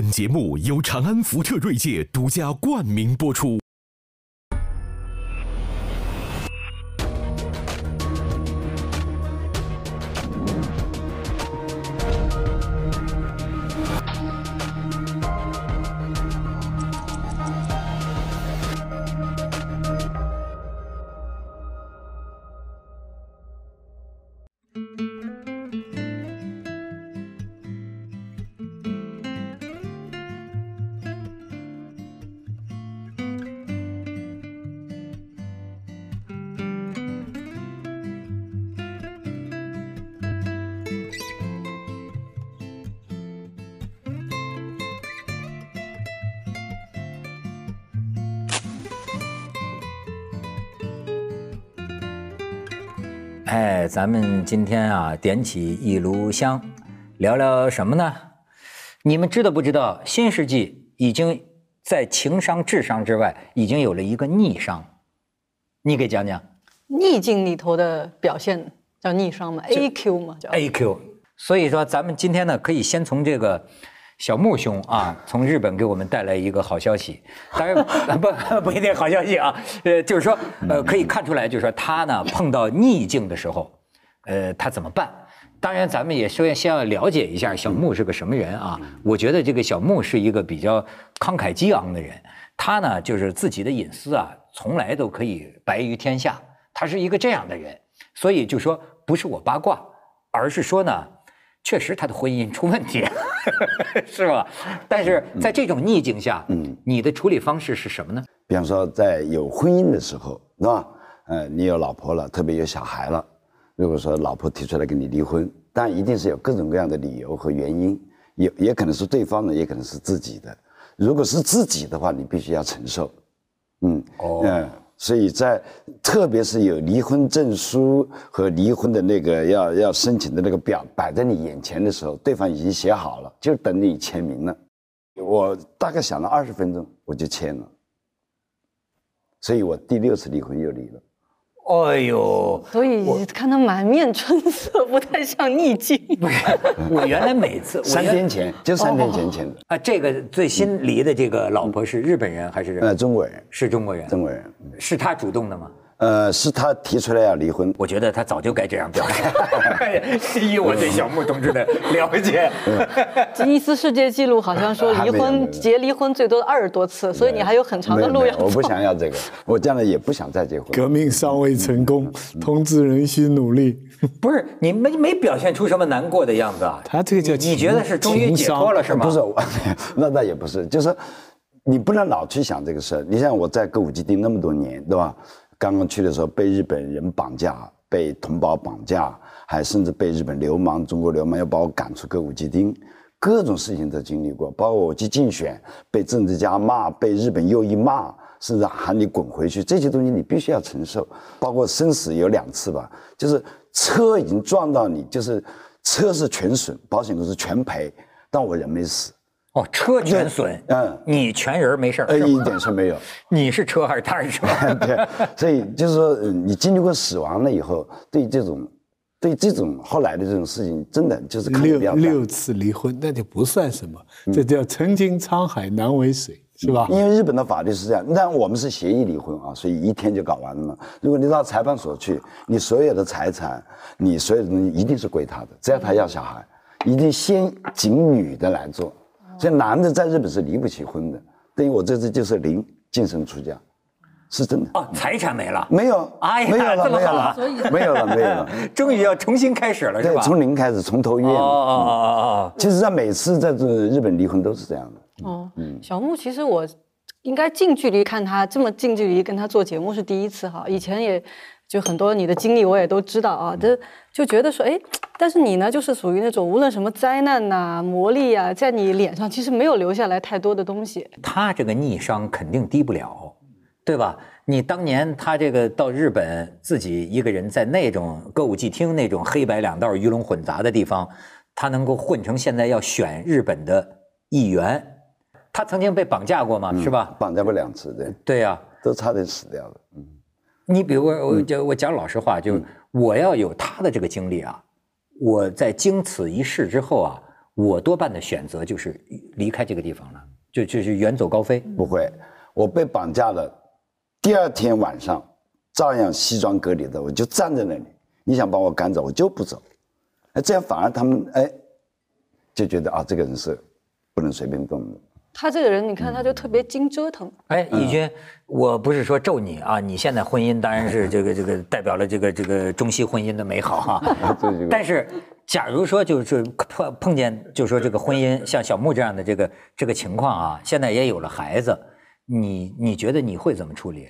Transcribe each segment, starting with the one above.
本节目由长安福特锐界独家冠名播出。咱们今天啊，点起一炉香，聊聊什么呢？你们知道不知道，新世纪已经在情商、智商之外，已经有了一个逆商。你给讲讲。逆境里头的表现叫逆商吗？A Q 吗？叫 A Q。所以说，咱们今天呢，可以先从这个。小木兄啊，从日本给我们带来一个好消息，当然 不不一定好消息啊，呃，就是说，呃，可以看出来，就是说他呢碰到逆境的时候，呃，他怎么办？当然，咱们也首先先要了解一下小木是个什么人啊。我觉得这个小木是一个比较慷慨激昂的人，他呢就是自己的隐私啊，从来都可以白于天下，他是一个这样的人，所以就说不是我八卦，而是说呢。确实，他的婚姻出问题，是吧？但是在这种逆境下，嗯，你的处理方式是什么呢？比方说，在有婚姻的时候，是吧？呃，你有老婆了，特别有小孩了。如果说老婆提出来跟你离婚，但一定是有各种各样的理由和原因，也也可能是对方的，也可能是自己的。如果是自己的话，你必须要承受。嗯，哦，嗯。所以在，特别是有离婚证书和离婚的那个要要申请的那个表摆在你眼前的时候，对方已经写好了，就等你签名了。我大概想了二十分钟，我就签了。所以我第六次离婚又离了。哎呦，所以看他满面春色，不太像逆境。不是，我原来每次三天前就三天前签的啊。这个最新离的这个老婆是日本人还是？呃，中国人，是中国人，中国人，是他主动的吗？呃，是他提出来要离婚，我觉得他早就该这样表现。以我对小木同志的了解，吉尼斯世界纪录好像说离婚结离婚最多二十多次，所以你还有很长的路要走。我不想要这个，我将来也不想再结婚。革命尚未成功，同志仍需努力。不是你没没表现出什么难过的样子啊？他这个叫你觉得是终于解脱了是吗？不是，那那也不是，就是你不能老去想这个事儿。你像我在歌舞伎町那么多年，对吧？刚刚去的时候被日本人绑架，被同胞绑架，还甚至被日本流氓、中国流氓要把我赶出歌舞伎町，各种事情都经历过。包括我去竞选，被政治家骂，被日本右翼骂，甚至喊你滚回去，这些东西你必须要承受。包括生死有两次吧，就是车已经撞到你，就是车是全损，保险公司全赔，但我人没死。哦，车全损，嗯，你全人没事儿，一点事没有。你是车还是他是车？对，所以就是说，你经历过死亡了以后，对这种，对这种后来的这种事情，真的就是六六次离婚，那就不算什么，这叫曾经沧海难为水，是吧？因为日本的法律是这样，但我们是协议离婚啊，所以一天就搞完了嘛。如果你到裁判所去，你所有的财产，你所有的东西一定是归他的，只要他要小孩，一定先请女的来做。所以男的在日本是离不起婚的，等于我这次就是零净身出家，是真的。哦，财产没了？没有，哎呀，没有了，没有了，没有了，没有了，终于要重新开始了，是吧？从零开始，从头越。哦哦哦哦。其实，在每次在这日本离婚都是这样的。哦，嗯。小木，其实我应该近距离看他这么近距离跟他做节目是第一次哈，以前也。就很多你的经历我也都知道啊，这就觉得说，哎，但是你呢，就是属于那种无论什么灾难呐、磨砺啊，在你脸上其实没有留下来太多的东西。他这个逆商肯定低不了，对吧？你当年他这个到日本自己一个人在那种歌舞伎厅那种黑白两道鱼龙混杂的地方，他能够混成现在要选日本的议员，他曾经被绑架过嘛，是吧？绑架过两次，对。对呀，都差点死掉了。嗯。你比如我，就我讲老实话，就我要有他的这个经历啊，我在经此一事之后啊，我多半的选择就是离开这个地方了，就就是远走高飞。不会，我被绑架了，第二天晚上照样西装革履的，我就站在那里。你想把我赶走，我就不走。哎，这样反而他们哎就觉得啊，这个人是不能随便动的。他这个人，你看他就特别经折腾。哎，义军，我不是说咒你啊，你现在婚姻当然是这个这个代表了这个这个中西婚姻的美好哈。但是，假如说就是碰碰见，就是说这个婚姻像小木这样的这个这个情况啊，现在也有了孩子，你你觉得你会怎么处理？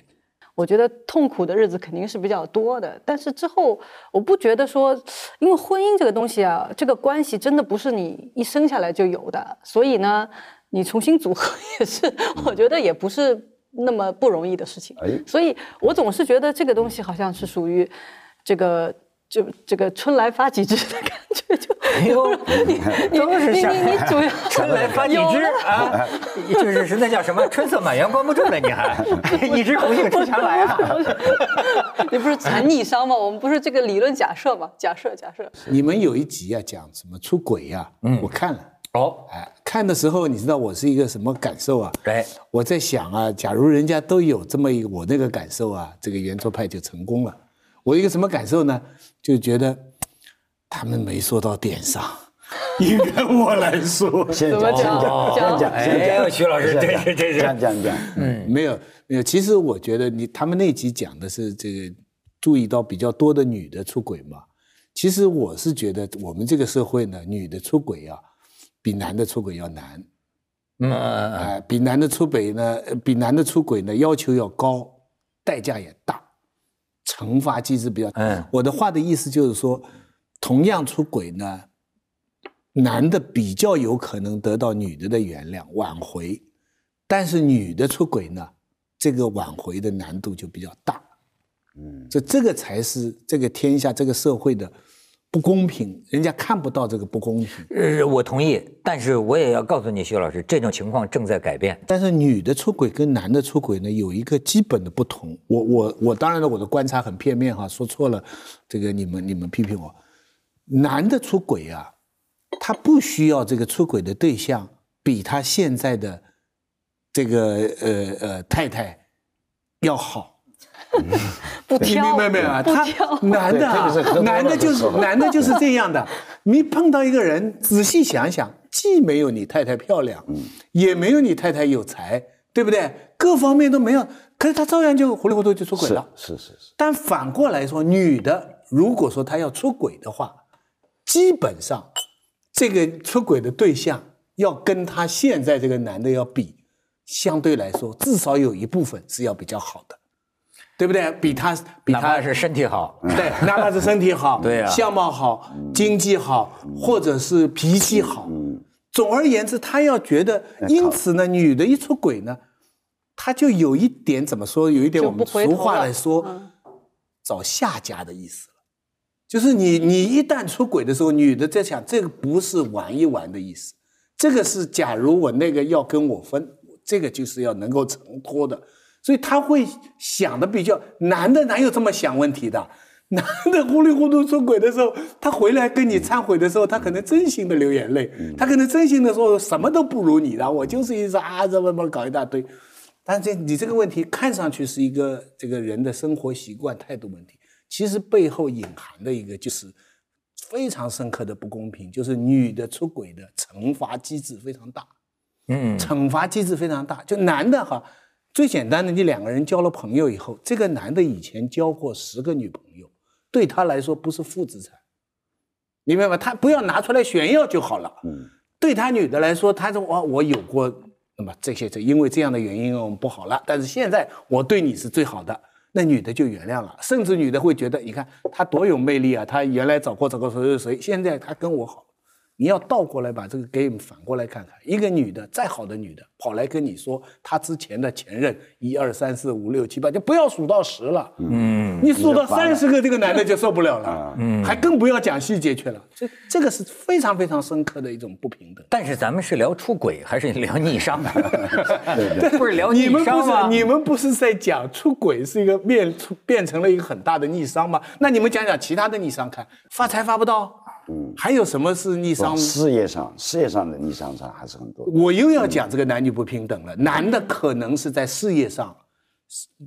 我觉得痛苦的日子肯定是比较多的，但是之后我不觉得说，因为婚姻这个东西啊，这个关系真的不是你一生下来就有的，所以呢。你重新组合 也是，我觉得也不是那么不容易的事情。哎，所以我总是觉得这个东西好像是属于这个就这个春来发几枝的感觉，就哎呦，你都是想你主要 春来发几枝啊，就是是那叫什么春色满园关不住了，你还一枝红杏出墙来啊？你不是谈逆商吗？我们不是这个理论假设吗？假设假设。你们有一集啊，讲什么出轨呀？嗯，我看了。哦，哎，看的时候你知道我是一个什么感受啊？哎，我在想啊，假如人家都有这么一个我那个感受啊，这个圆桌派就成功了。我一个什么感受呢？就觉得他们没说到点上，应该我来说。先讲，先讲，先讲，先讲。徐老师，这这是讲讲讲。嗯，没有没有。其实我觉得你他们那集讲的是这个注意到比较多的女的出轨嘛。其实我是觉得我们这个社会呢，女的出轨啊。比男的出轨要难，嗯，哎，比男的出轨呢，比男的出轨呢要求要高，代价也大，惩罚机制比较。嗯，我的话的意思就是说，同样出轨呢，男的比较有可能得到女的的原谅挽回，但是女的出轨呢，这个挽回的难度就比较大。嗯，这这个才是这个天下这个社会的。不公平，人家看不到这个不公平。呃，我同意，但是我也要告诉你，徐老师，这种情况正在改变。但是女的出轨跟男的出轨呢，有一个基本的不同。我我我，当然了，我的观察很片面哈，说错了，这个你们你们批评我。男的出轨啊，他不需要这个出轨的对象比他现在的这个呃呃太太要好。不挑，没有没有 啊，他男的，男的就是男的就是这样的。你碰到一个人，仔细想想，既没有你太太漂亮，也没有你太太有才，对不对？各方面都没有，可是他照样就糊里糊涂就出轨了。是是是。但反过来说，女的如果说她要出轨的话，基本上这个出轨的对象要跟她现在这个男的要比，相对来说至少有一部分是要比较好的。对不对？比他比他是身体好，对，哪怕是身体好，对啊，相貌好，经济好，或者是脾气好，总而言之，他要觉得，因此呢，女的一出轨呢，他就有一点怎么说？有一点我们俗话来说，找下家的意思了。就是你你一旦出轨的时候，女的在想，这个不是玩一玩的意思，这个是假如我那个要跟我分，这个就是要能够承托的。所以他会想的比较男的哪有这么想问题的？男的糊里糊涂出轨的时候，他回来跟你忏悔的时候，他可能真心的流眼泪，他可能真心的说什么都不如你的，我就是一直啊这么么搞一大堆。但这你这个问题看上去是一个这个人的生活习惯态度问题，其实背后隐含的一个就是非常深刻的不公平，就是女的出轨的惩罚机制非常大，嗯，惩罚机制非常大，就男的哈。最简单的，你两个人交了朋友以后，这个男的以前交过十个女朋友，对他来说不是负资产，明白吗？他不要拿出来炫耀就好了。嗯，对他女的来说，他说我我有过，那么这些这因为这样的原因我们不好了，但是现在我对你是最好的，那女的就原谅了，甚至女的会觉得，你看他多有魅力啊，他原来找过找过谁谁谁，现在他跟我好。你要倒过来把这个 game 反过来看看，一个女的再好的女的跑来跟你说她之前的前任一二三四五六七八，就不要数到十了。嗯，你数到三十个，这个男的就受不了了。嗯，还更不要讲细节去了。这这个是非常非常深刻的一种不平等。但是咱们是聊出轨还是聊逆商？不是聊逆商吗？你们不是在讲出轨是一个变出变成了一个很大的逆商吗？那你们讲讲其他的逆商，看发财发不到。嗯，还有什么是逆商？事业上，事业上的逆商上还是很多。我又要讲这个男女不平等了。男的可能是在事业上，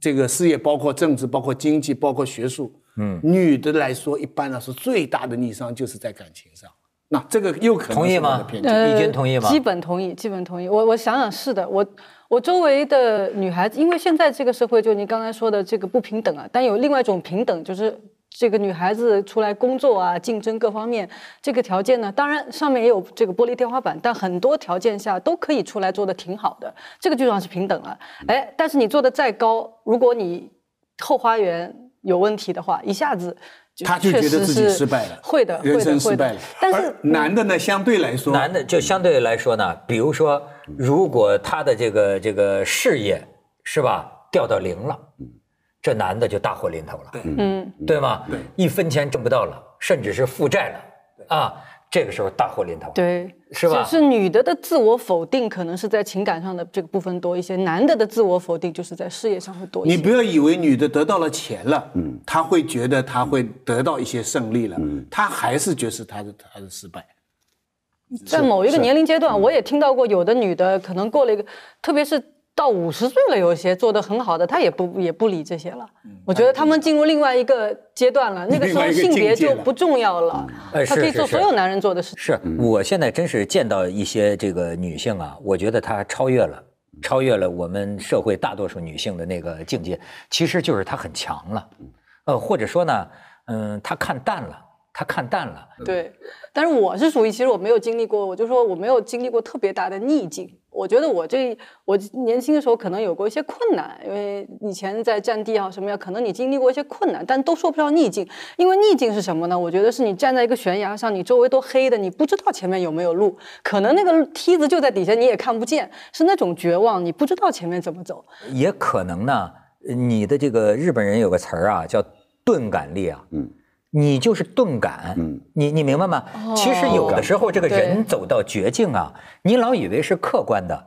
这个事业包括政治、包括经济、包括学术。嗯，女的来说，一般来说最大的逆商就是在感情上。那这个又可能同意吗？易军同意吗？基本同意，基本同意。我我想想，是的，我我周围的女孩子，因为现在这个社会，就你刚才说的这个不平等啊，但有另外一种平等，就是这个女孩子出来工作啊，竞争各方面，这个条件呢，当然上面也有这个玻璃天花板，但很多条件下都可以出来做的挺好的，这个就算是平等了。哎，但是你做的再高，如果你后花园有问题的话，一下子。他就觉得自己失败了，会的，人生失败了。但是男的呢，相对来说，男的就相对来说呢，比如说，如果他的这个这个事业是吧掉到零了，这男的就大祸临头了，嗯，对吗？对，一分钱挣不到了，甚至是负债了，啊。这个时候大祸临头，对，是吧？就是女的的自我否定可能是在情感上的这个部分多一些，男的的自我否定就是在事业上会多一些。你不要以为女的得到了钱了，嗯，她会觉得她会得到一些胜利了，嗯，她还是觉得她的她的失败。在某一个年龄阶段，我也听到过有的女的可能过了一个，特别是。到五十岁了，有些做的很好的，他也不也不理这些了。我觉得他们进入另外一个阶段了，那个时候性别就不重要了。他可以做所有男人做的事。是我现在真是见到一些这个女性啊，我觉得她超越了，超越了我们社会大多数女性的那个境界，其实就是她很强了，呃，或者说呢，嗯，她看淡了。他看淡了，对，但是我是属于，其实我没有经历过，我就说我没有经历过特别大的逆境。我觉得我这我年轻的时候可能有过一些困难，因为以前在战地啊什么呀，可能你经历过一些困难，但都说不上逆境。因为逆境是什么呢？我觉得是你站在一个悬崖上，你周围都黑的，你不知道前面有没有路，可能那个梯子就在底下，你也看不见，是那种绝望，你不知道前面怎么走。也可能呢，你的这个日本人有个词儿啊，叫钝感力啊，嗯。你就是钝感，你你明白吗？其实有的时候这个人走到绝境啊，你老以为是客观的，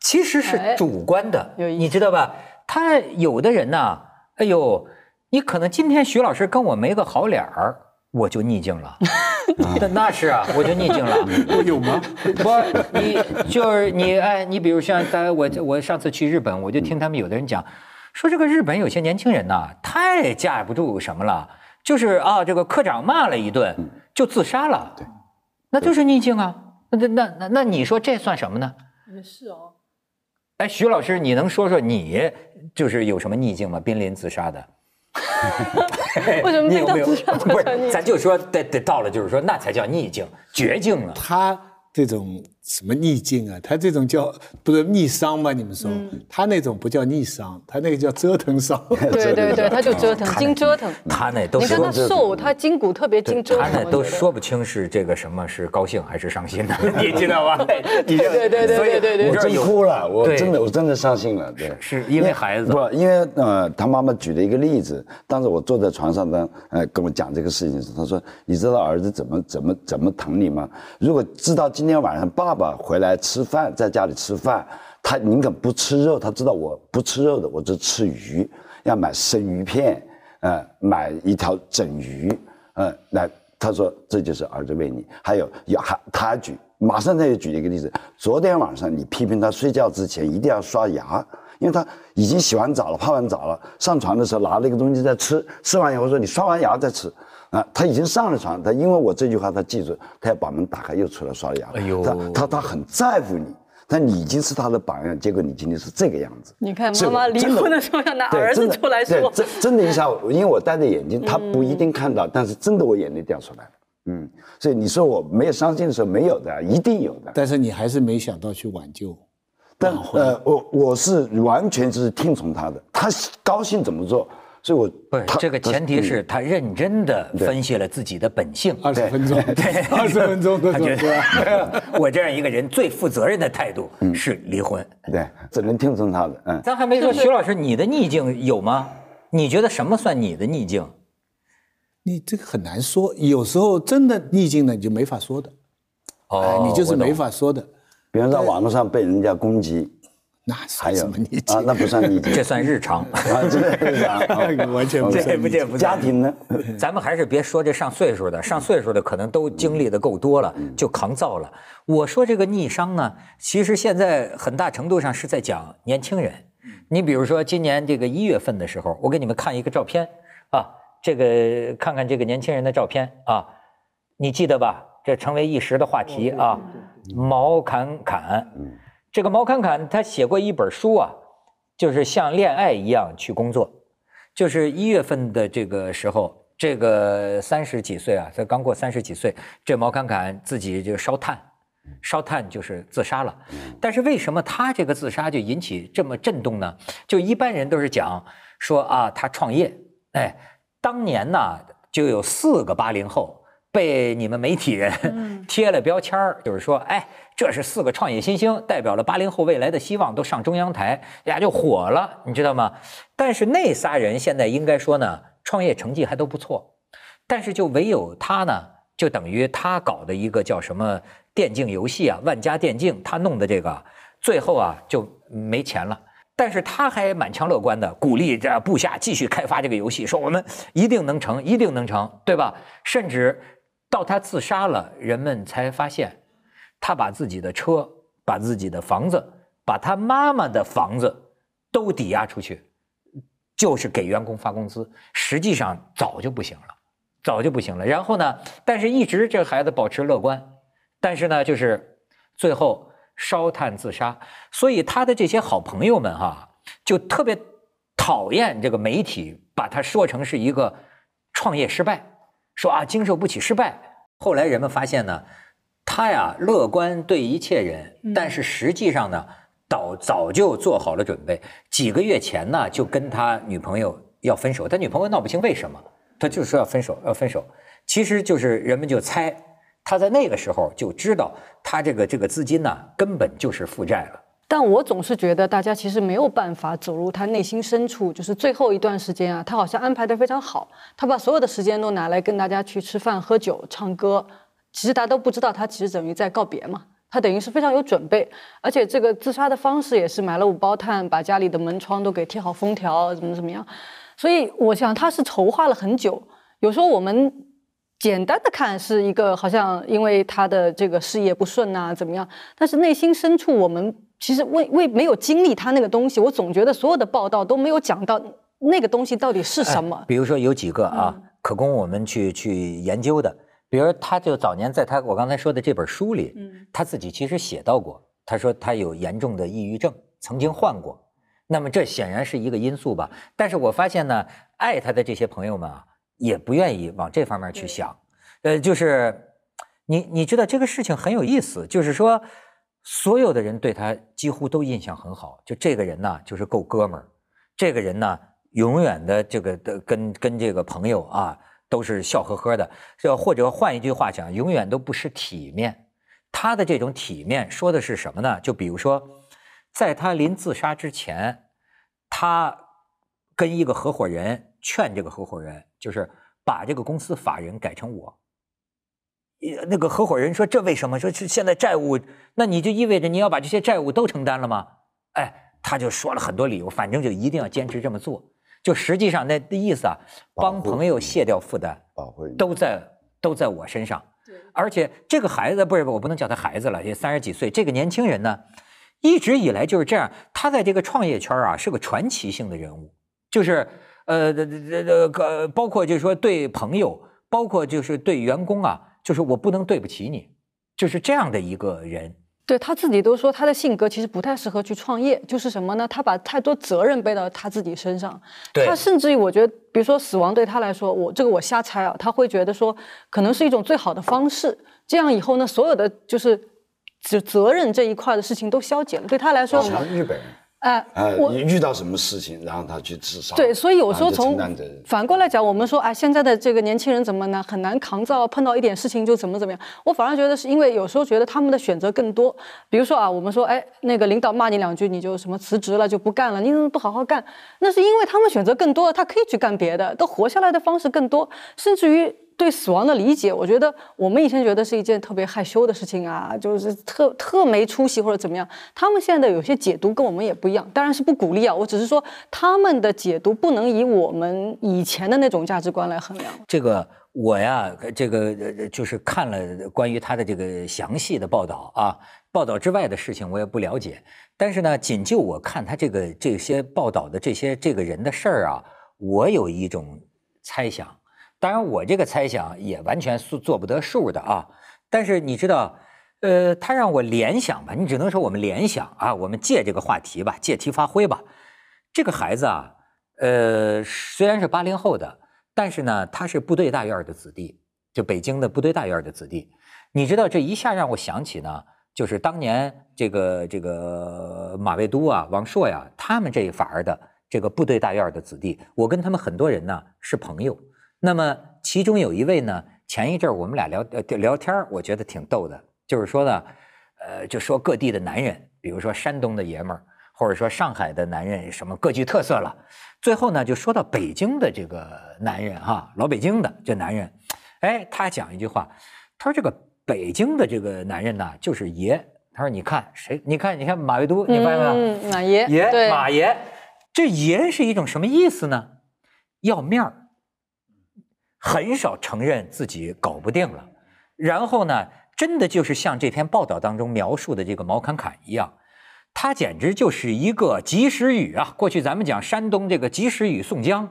其实是主观的，你知道吧？他有的人呢，哎呦，你可能今天徐老师跟我没个好脸儿，我就逆境了。那 那是啊，我就逆境了。我 有吗？不，你就是你哎，你比如像咱我我上次去日本，我就听他们有的人讲，说这个日本有些年轻人呐，太架不住什么了。就是啊，这个科长骂了一顿，就自杀了。对，那就是逆境啊。那那那那你说这算什么呢？也是哦。哎，徐老师，你能说说你就是有什么逆境吗？濒临自杀的？为什么 没有自杀？不是，咱就说得得到了，就是说那才叫逆境、绝境了。他这种。什么逆境啊？他这种叫不是逆商吗？你们说他那种不叫逆商，他那个叫折腾商。对对对，他就折腾，经折腾。他那都你看他瘦，他筋骨特别经折腾。他那都说不清是这个什么是高兴还是伤心的，你 知道吧？对对对对对对，我真哭了，我真的我真的伤心了。对，是因为孩子不，因为呃，他妈妈举了一个例子，当时我坐在床上呢，呃，跟我讲这个事情时，他说：“你知道儿子怎么怎么怎么疼你吗？如果知道今天晚上爸爸爸回来吃。”饭在家里吃饭，他宁可不吃肉。他知道我不吃肉的，我只吃鱼，要买生鱼片，呃，买一条整鱼，呃，来，他说这就是儿子为你。还有，有还他举，马上他又举一个例子。昨天晚上你批评他睡觉之前一定要刷牙，因为他已经洗完澡了，泡完澡了，上床的时候拿了一个东西在吃，吃完以后说你刷完牙再吃。啊，他已经上了床，他因为我这句话，他记住，他要把门打开，又出来刷牙。哎呦，他他他很在乎你，但你已经是他的榜样，结果你今天是这个样子。你看妈妈离婚的时候要拿儿子出来说，真真的一下，因为我戴着眼镜，他不一定看到，但是真的我眼泪掉出来了。嗯，所以你说我没有伤心的时候，没有的，一定有的。但是你还是没想到去挽救，但呃，我我是完全就是听从他的，他高兴怎么做。所以，我不是这个前提是他认真的分析了自己的本性。二十分钟，对，二十分钟，他觉得 我这样一个人最负责任的态度是离婚。对，只能听从他的。嗯，咱还没说，徐老师，你的逆境有吗？你觉得什么算你的逆境？你这个很难说，有时候真的逆境呢，你就没法说的。哦，你就是没法说的。比方在网络上被人家攻击。那算什么逆境啊？那不算逆境，这算日常。啊，这个完全不这算不这不家庭呢？咱们还是别说这上岁数的，上岁数的可能都经历的够多了，就扛造了。我说这个逆商呢，其实现在很大程度上是在讲年轻人。你比如说今年这个一月份的时候，我给你们看一个照片啊，这个看看这个年轻人的照片啊，你记得吧？这成为一时的话题啊。毛侃侃，这个毛侃侃他写过一本书啊，就是像恋爱一样去工作。就是一月份的这个时候，这个三十几岁啊，才刚过三十几岁，这毛侃侃自己就烧炭，烧炭就是自杀了。但是为什么他这个自杀就引起这么震动呢？就一般人都是讲说啊，他创业，哎，当年呢就有四个八零后。被你们媒体人贴了标签儿，就是说，哎，这是四个创业新星，代表了八零后未来的希望，都上中央台，呀就火了，你知道吗？但是那仨人现在应该说呢，创业成绩还都不错，但是就唯有他呢，就等于他搞的一个叫什么电竞游戏啊，万家电竞，他弄的这个，最后啊就没钱了。但是他还满腔乐观的鼓励这部下继续开发这个游戏，说我们一定能成，一定能成，对吧？甚至。到他自杀了，人们才发现，他把自己的车、把自己的房子、把他妈妈的房子都抵押出去，就是给员工发工资。实际上早就不行了，早就不行了。然后呢，但是一直这孩子保持乐观，但是呢，就是最后烧炭自杀。所以他的这些好朋友们哈，就特别讨厌这个媒体把他说成是一个创业失败。说啊，经受不起失败。后来人们发现呢，他呀乐观对一切人，但是实际上呢，早早就做好了准备。几个月前呢，就跟他女朋友要分手，他女朋友闹不清为什么，他就说要分手，要分手。其实就是人们就猜，他在那个时候就知道，他这个这个资金呢，根本就是负债了。但我总是觉得，大家其实没有办法走入他内心深处，就是最后一段时间啊，他好像安排的非常好，他把所有的时间都拿来跟大家去吃饭、喝酒、唱歌。其实大家都不知道，他其实等于在告别嘛，他等于是非常有准备，而且这个自杀的方式也是买了五包炭，把家里的门窗都给贴好封条，怎么怎么样。所以我想他是筹划了很久。有时候我们简单的看是一个好像因为他的这个事业不顺啊怎么样，但是内心深处我们。其实为为没有经历他那个东西，我总觉得所有的报道都没有讲到那个东西到底是什么。比如说有几个啊，可供我们去去研究的。比如他就早年在他我刚才说的这本书里，他自己其实写到过，他说他有严重的抑郁症，曾经患过。那么这显然是一个因素吧。但是我发现呢，爱他的这些朋友们啊，也不愿意往这方面去想。呃，就是你你知道这个事情很有意思，就是说。所有的人对他几乎都印象很好，就这个人呢，就是够哥们儿。这个人呢，永远的这个的跟跟这个朋友啊，都是笑呵呵的。就或者换一句话讲，永远都不失体面。他的这种体面说的是什么呢？就比如说，在他临自杀之前，他跟一个合伙人劝这个合伙人，就是把这个公司法人改成我。那个合伙人说：“这为什么？说是现在债务，那你就意味着你要把这些债务都承担了吗？”哎，他就说了很多理由，反正就一定要坚持这么做。就实际上那的意思啊，帮朋友卸掉负担，都在都在我身上。而且这个孩子不是我不能叫他孩子了，也三十几岁。这个年轻人呢，一直以来就是这样。他在这个创业圈啊，是个传奇性的人物。就是呃，这这这个包括就是说对朋友，包括就是对员工啊。就是我不能对不起你，就是这样的一个人。对他自己都说，他的性格其实不太适合去创业。就是什么呢？他把太多责任背到他自己身上。他甚至于，我觉得，比如说死亡对他来说，我这个我瞎猜啊，他会觉得说，可能是一种最好的方式。这样以后呢，所有的就是责责任这一块的事情都消解了。对他来说，像日本人。哎，我遇到什么事情，然后他去自杀。对，所以有时候从反过来讲，我们说，哎，现在的这个年轻人怎么呢？很难扛造，碰到一点事情就怎么怎么样。我反而觉得是因为有时候觉得他们的选择更多。比如说啊，我们说，哎，那个领导骂你两句，你就什么辞职了，就不干了，你怎么不好好干？那是因为他们选择更多，他可以去干别的，都活下来的方式更多，甚至于对死亡的理解，我觉得我们以前觉得是一件特别害羞的事情啊，就是特特没出息或者怎么样。他们现在的有些解读跟我们也不一样，当然是不鼓励啊。我只是说他们的解读不能以我们以前的那种价值观来衡量。这个我呀，这个就是看了关于他的这个详细的报道啊，报道之外的事情我也不了解。但是呢，仅就我看他这个这些报道的这些这个人的事儿啊，我有一种猜想。当然，我这个猜想也完全是做不得数的啊。但是你知道，呃，他让我联想吧，你只能说我们联想啊，我们借这个话题吧，借题发挥吧。这个孩子啊，呃，虽然是八零后的，但是呢，他是部队大院的子弟，就北京的部队大院的子弟。你知道，这一下让我想起呢，就是当年这个这个马未都啊、王朔呀，他们这一法儿的这个部队大院的子弟，我跟他们很多人呢是朋友。那么其中有一位呢，前一阵儿我们俩聊呃聊天我觉得挺逗的，就是说呢，呃，就说各地的男人，比如说山东的爷们儿，或者说上海的男人，什么各具特色了。最后呢，就说到北京的这个男人哈，老北京的这男人，哎，他讲一句话，他说这个北京的这个男人呢，就是爷。他说你看谁？你看你看马未都，你发现没有？马爷，爷，马爷，这爷是一种什么意思呢？要面儿。很少承认自己搞不定了，然后呢，真的就是像这篇报道当中描述的这个毛侃侃一样，他简直就是一个及时雨啊！过去咱们讲山东这个及时雨宋江，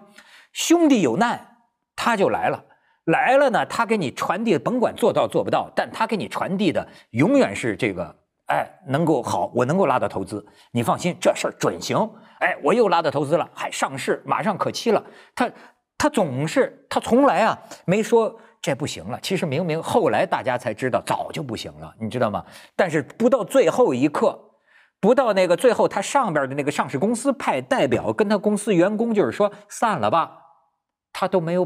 兄弟有难他就来了，来了呢，他给你传递，甭管做到做不到，但他给你传递的永远是这个，哎，能够好，我能够拉到投资，你放心，这事儿准行，哎，我又拉到投资了，还上市，马上可期了，他。他总是，他从来啊没说这不行了。其实明明后来大家才知道，早就不行了，你知道吗？但是不到最后一刻，不到那个最后，他上边的那个上市公司派代表跟他公司员工就是说散了吧，他都没有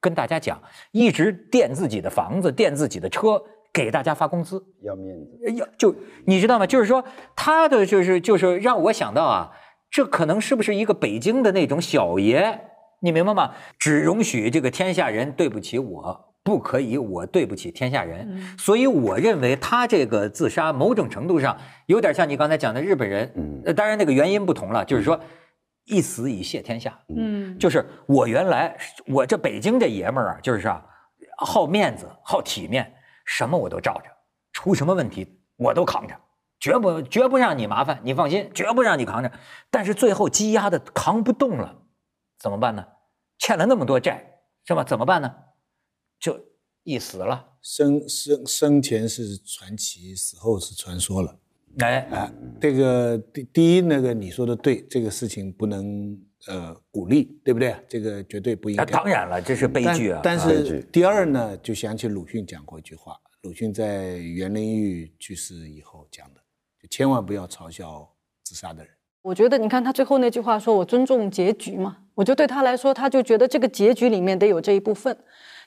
跟大家讲，一直垫自己的房子，垫自己的车，给大家发工资，要面子，要就你知道吗？就是说他的就是就是让我想到啊，这可能是不是一个北京的那种小爷？你明白吗？只容许这个天下人对不起我，不可以我对不起天下人。所以我认为他这个自杀，某种程度上有点像你刚才讲的日本人。嗯，当然那个原因不同了，就是说一死以谢天下。嗯，就是我原来我这北京这爷们儿啊，就是啊，好面子，好体面，什么我都罩着，出什么问题我都扛着，绝不绝不让你麻烦，你放心，绝不让你扛着。但是最后积压的扛不动了。怎么办呢？欠了那么多债，是吧？怎么办呢？就一死了。生生生前是传奇，死后是传说了。哎哎，这个第第一，那个你说的对，这个事情不能呃鼓励，对不对？这个绝对不应该。当然了，这是悲剧啊。但是第二呢，就想起鲁迅讲过一句话，鲁迅在袁林玉去世以后讲的，就千万不要嘲笑自杀的人。我觉得，你看他最后那句话说：“我尊重结局嘛。”我就对他来说，他就觉得这个结局里面得有这一部分。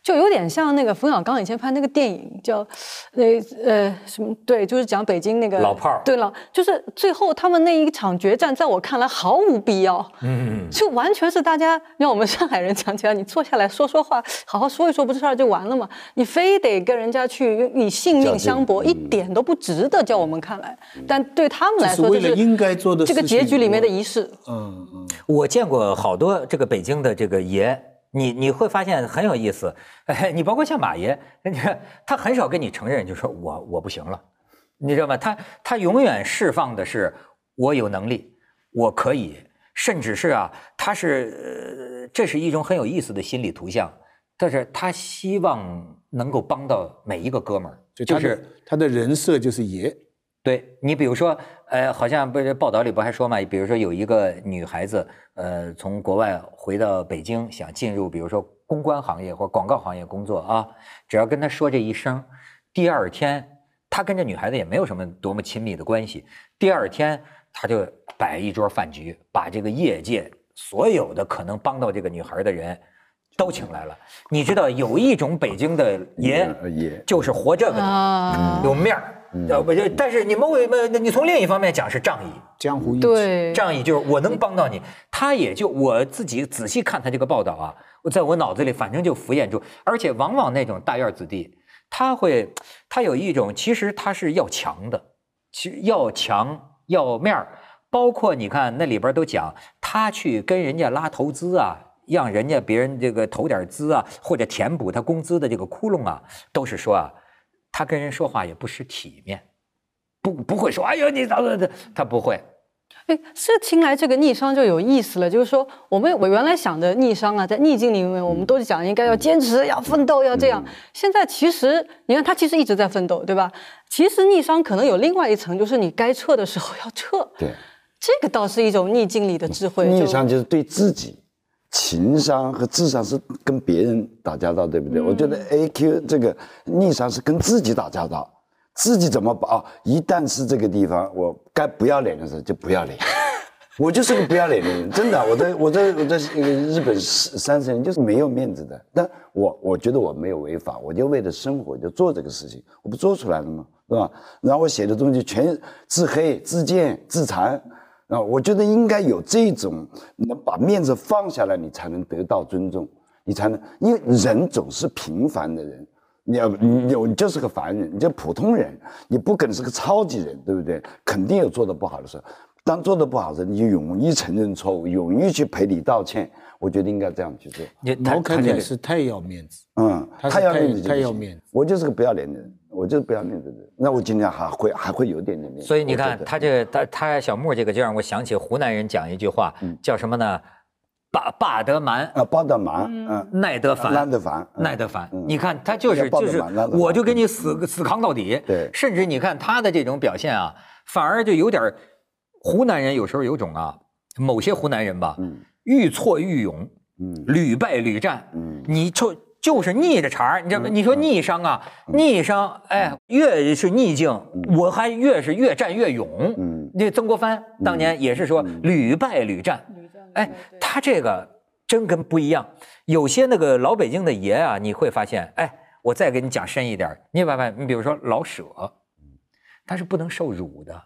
就有点像那个冯小刚以前拍那个电影，叫那呃什么对，就是讲北京那个老炮儿。对了，就是最后他们那一场决战，在我看来毫无必要。嗯，就完全是大家让我们上海人讲起来，你坐下来说说话，好好说一说，不是事儿就完了嘛？你非得跟人家去以性命相搏，一点都不值得。叫我们看来，但对他们来说，这是应该做的这个结局里面的仪式。嗯嗯，我见过好多这个北京的这个爷。你你会发现很有意思，哎，你包括像马爷，你看他很少跟你承认，就说我我不行了，你知道吗？他他永远释放的是我有能力，我可以，甚至是啊，他是呃这是一种很有意思的心理图像，但是他希望能够帮到每一个哥们儿，就是他的人设就是爷。对你，比如说，呃，好像不是报道里不还说嘛？比如说有一个女孩子，呃，从国外回到北京，想进入比如说公关行业或广告行业工作啊，只要跟她说这一声，第二天，他跟这女孩子也没有什么多么亲密的关系，第二天他就摆一桌饭局，把这个业界所有的可能帮到这个女孩的人都请来了。你知道有一种北京的爷，爷就是活这个的，有面儿。呃不就，但是你们为么，你从另一方面讲是仗义，江湖义气。对，仗义就是我能帮到你，他也就我自己仔细看他这个报道啊，我在我脑子里反正就浮现出，而且往往那种大院子弟，他会他有一种其实他是要强的，其实要强要面儿，包括你看那里边都讲他去跟人家拉投资啊。让人家别人这个投点资啊，或者填补他工资的这个窟窿啊，都是说啊，他跟人说话也不失体面，不不会说哎呦你咋的，他不会。哎，这听来这个逆商就有意思了，就是说我们我原来想的逆商啊，在逆境里面，我们都是讲应该要坚持、要奋斗、要这样。现在其实你看他其实一直在奋斗，对吧？其实逆商可能有另外一层，就是你该撤的时候要撤。对，这个倒是一种逆境里的智慧。逆商就是对自己。情商和智商是跟别人打交道，对不对？我觉得 A Q 这个逆商是跟自己打交道，自己怎么把？哦一旦是这个地方我该不要脸的时候就不要脸，我就是个不要脸的人，真的。我在我在我在日本三十年就是没有面子的，但我我觉得我没有违法，我就为了生活就做这个事情，我不做出来了吗？是吧？然后我写的东西全自黑、自贱、自残。啊，我觉得应该有这种能把面子放下来，你才能得到尊重，你才能，因为人总是平凡的人，你要你有你就是个凡人，你就普通人，你不可能是个超级人，对不对？肯定有做的不好的时候，当做的不好的时候，你就勇于承认错误，勇于去赔礼道歉。我觉得应该这样去做。毛开凯是太要面子，嗯，太要面子，太要面子。我就是个不要脸的人。我就是不要面子的，那我今天还会还会有点点面子。所以你看他这他他小木这个就让我想起湖南人讲一句话，叫什么呢？霸霸得蛮。啊，霸得蛮，嗯，耐得烦，耐得烦，耐得烦。你看他就是就是，我就跟你死死扛到底。对，甚至你看他的这种表现啊，反而就有点湖南人有时候有种啊，某些湖南人吧，嗯。愈挫愈勇，嗯，屡败屡战，嗯，你就。就是逆着茬儿，你知道吗？你说逆商啊，逆商，哎，越是逆境，我还越是越战越勇。嗯，那曾国藩当年也是说屡败屡战，哎，他这个真跟不一样。有些那个老北京的爷啊，你会发现，哎，我再给你讲深一点，你明白你比如说老舍，他是不能受辱的，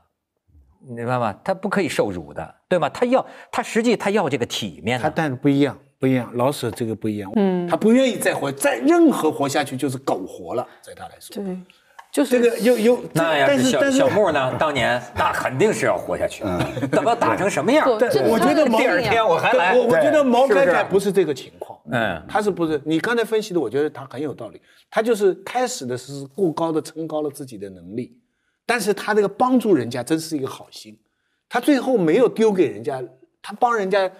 你明白吗？他不可以受辱的，对吗？他要他实际他要这个体面。他但是不一样。不一样，老舍这个不一样，嗯，他不愿意再活，再任何活下去就是苟活了，在他来说，对，就是这个又又，那要是小小木呢？当年那肯定是要活下去，等到打成什么样？我觉得第二天我还来，我我觉得毛开凯不是这个情况，嗯，他是不是？你刚才分析的，我觉得他很有道理，他就是开始的是过高的撑高了自己的能力，但是他这个帮助人家真是一个好心，他最后没有丢给人家，他帮人家。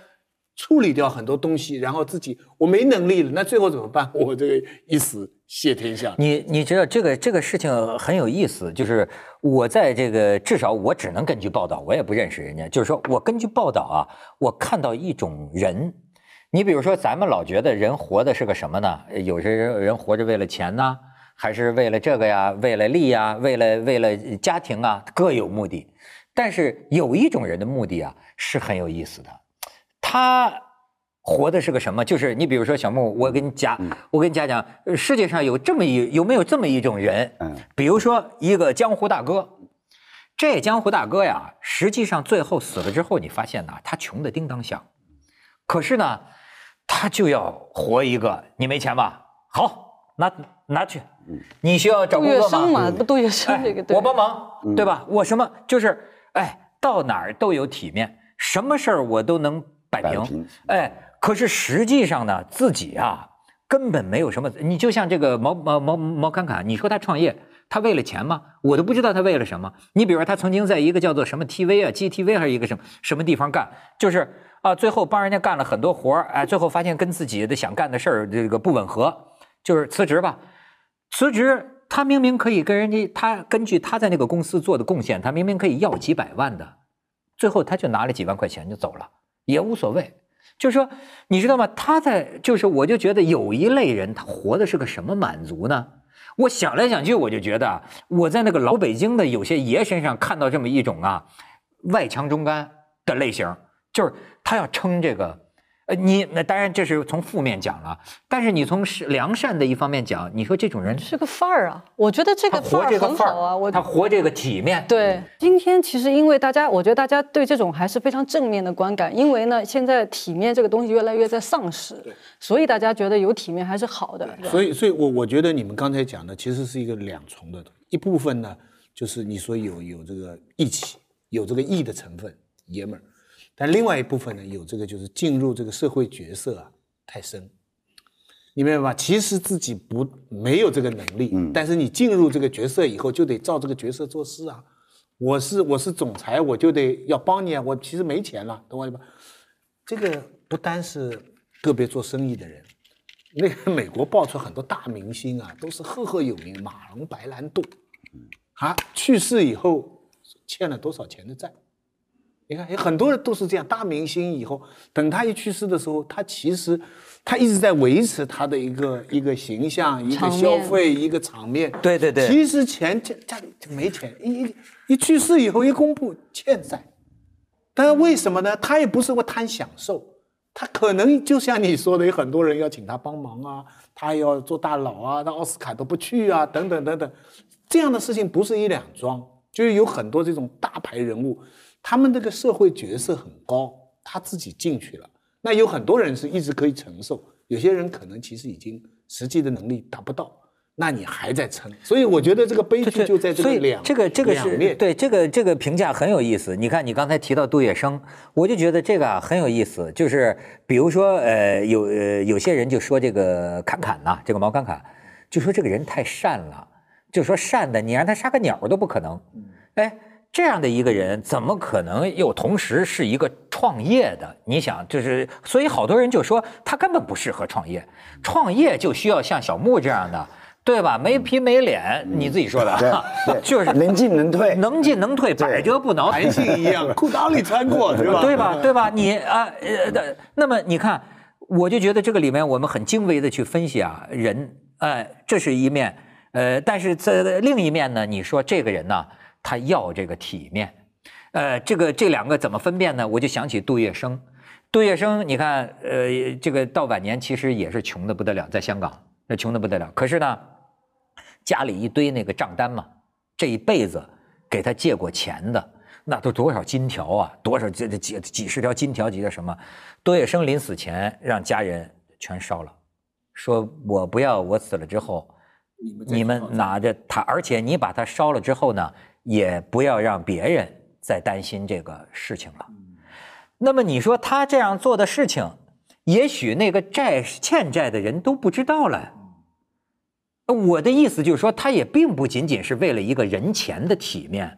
处理掉很多东西，然后自己我没能力了，那最后怎么办？我这个一死谢天下。你你知道这个这个事情很有意思，就是我在这个至少我只能根据报道，我也不认识人家，就是说我根据报道啊，我看到一种人，你比如说咱们老觉得人活的是个什么呢？有些人人活着为了钱呢，还是为了这个呀？为了利呀？为了为了家庭啊？各有目的。但是有一种人的目的啊是很有意思的。他活的是个什么？就是你比如说小木，我跟你讲，我跟你讲讲，世界上有这么一有没有这么一种人？嗯，比如说一个江湖大哥，这江湖大哥呀，实际上最后死了之后，你发现呢，他穷的叮当响，可是呢，他就要活一个，你没钱吧？好，拿拿去，你需要找工作吗？不杜月笙这个，我帮忙，对吧？我什么就是哎，到哪儿都有体面，什么事儿我都能。摆平，哎，可是实际上呢，自己啊根本没有什么。你就像这个毛毛毛毛侃侃，你说他创业，他为了钱吗？我都不知道他为了什么。你比如说，他曾经在一个叫做什么 TV 啊，GTV 还是一个什么什么地方干，就是啊，最后帮人家干了很多活儿，哎，最后发现跟自己的想干的事儿这个不吻合，就是辞职吧。辞职，他明明可以跟人家，他根据他在那个公司做的贡献，他明明可以要几百万的，最后他就拿了几万块钱就走了。也无所谓，就是说，你知道吗？他在就是，我就觉得有一类人，他活的是个什么满足呢？我想来想去，我就觉得我在那个老北京的有些爷身上看到这么一种啊，外强中干的类型，就是他要撑这个，呃，你那当然这是从负面讲了，但是你从是良善的一方面讲，你说这种人是个范儿啊，我觉得这个范儿很好啊，我他活这个体面。对，今天其实因为大家，我觉得大家对这种还是非常正面的观感，因为呢，现在体面这个东西越来越在丧失，所以大家觉得有体面还是好的。所以，所以我我觉得你们刚才讲的其实是一个两重的，一部分呢就是你说有有这个义气，有这个义的成分，爷们儿。但另外一部分呢，有这个就是进入这个社会角色啊太深，你明白吧？其实自己不没有这个能力，但是你进入这个角色以后，就得照这个角色做事啊。我是我是总裁，我就得要帮你啊。我其实没钱了，懂我意思吧？这个不单是个别做生意的人，那个美国爆出很多大明星啊，都是赫赫有名，马龙白兰度，啊，去世以后欠了多少钱的债？你看，有很多人都是这样，大明星以后，等他一去世的时候，他其实他一直在维持他的一个一个形象、一个消费、一个场面。对对对。其实钱家家里就没钱，一一去世以后一公布欠债，但是为什么呢？他也不是会贪享受，他可能就像你说的，有很多人要请他帮忙啊，他要做大佬啊，那奥斯卡都不去啊，等等等等，这样的事情不是一两桩，就是有很多这种大牌人物。他们这个社会角色很高，他自己进去了。那有很多人是一直可以承受，有些人可能其实已经实际的能力达不到，那你还在撑。所以我觉得这个悲剧就在这个两这个这个是对这个这个评价很有意思。你看你刚才提到杜月笙，我就觉得这个啊很有意思。就是比如说呃有呃有些人就说这个侃侃呐，这个毛侃侃，就说这个人太善了，就说善的你让他杀个鸟都不可能。哎。这样的一个人，怎么可能又同时是一个创业的？你想，就是所以好多人就说他根本不适合创业，创业就需要像小木这样的，对吧？没皮没脸，你自己说的，就是能进能退，能进能退，百折不挠，弹性一样，裤裆里穿过，对吧？对吧？对吧？你啊，呃，那么你看，我就觉得这个里面我们很精微的去分析啊，人，哎，这是一面，呃，但是在另一面呢，你说这个人呢？他要这个体面，呃，这个这两个怎么分辨呢？我就想起杜月笙，杜月笙，你看，呃，这个到晚年其实也是穷的不得了，在香港那穷的不得了。可是呢，家里一堆那个账单嘛，这一辈子给他借过钱的，那都多少金条啊，多少这这几几十条金条，几个什么？杜月笙临死前让家人全烧了，说我不要我死了之后，你们拿着它，而且你把它烧了之后呢？也不要让别人再担心这个事情了。那么你说他这样做的事情，也许那个债欠债的人都不知道了。我的意思就是说，他也并不仅仅是为了一个人前的体面，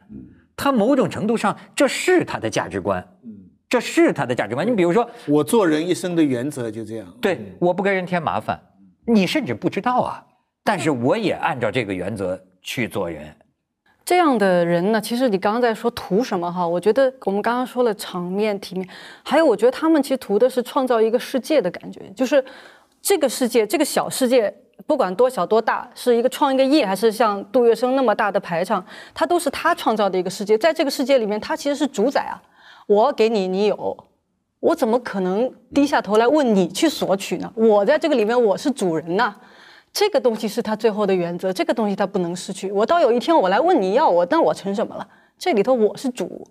他某种程度上这是他的价值观，这是他的价值观。你比如说，我做人一生的原则就这样，对，我不给人添麻烦，你甚至不知道啊，但是我也按照这个原则去做人。这样的人呢，其实你刚刚在说图什么哈？我觉得我们刚刚说了场面、体面，还有我觉得他们其实图的是创造一个世界的感觉，就是这个世界，这个小世界，不管多小多大，是一个创一个业，还是像杜月笙那么大的排场，他都是他创造的一个世界。在这个世界里面，他其实是主宰啊！我给你，你有，我怎么可能低下头来问你去索取呢？我在这个里面，我是主人呐。这个东西是他最后的原则，这个东西他不能失去。我到有一天我来问你要我，那我成什么了？这里头我是主。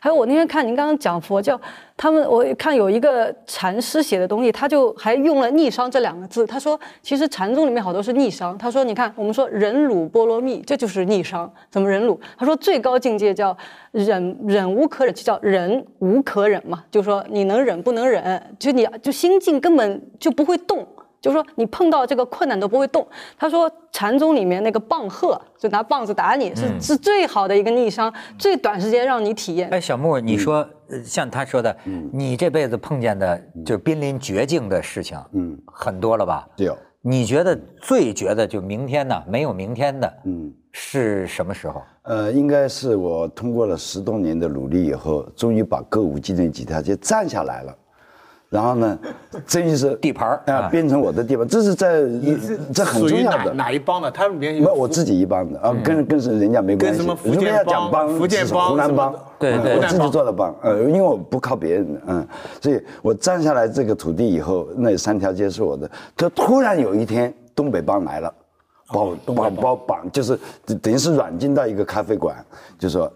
还有我那天看您刚刚讲佛教，他们我看有一个禅师写的东西，他就还用了逆商这两个字。他说，其实禅宗里面好多是逆商。他说，你看我们说忍辱波罗蜜，这就是逆商。怎么忍辱？他说最高境界叫忍忍无可忍，就叫忍无可忍嘛。就说你能忍不能忍，就你就心境根本就不会动。就是说，你碰到这个困难都不会动。他说，禅宗里面那个棒喝，就拿棒子打你，是是最好的一个逆商，最短时间让你体验。哎，小木，你说，像他说的，你这辈子碰见的就濒临绝境的事情，嗯，很多了吧？有。你觉得最觉得就明天呢？没有明天的，嗯，是什么时候？呃，应该是我通过了十多年的努力以后，终于把歌舞伎那几条街站下来了。然后呢，这就是地盘儿啊啊，变成我的地盘，这是在这很重要的。哪一帮的？他们里面没有有我自己一帮的啊，跟跟是人家没关系。跟什么福建帮讲帮，福建是帮湖南帮对对我自己做的帮，呃，因为我不靠别人的，嗯，所以我占下来这个土地以后，那三条街是我的。可突然有一天，东北帮来了，把我把我把我绑，就是等于是软禁到一个咖啡馆，就说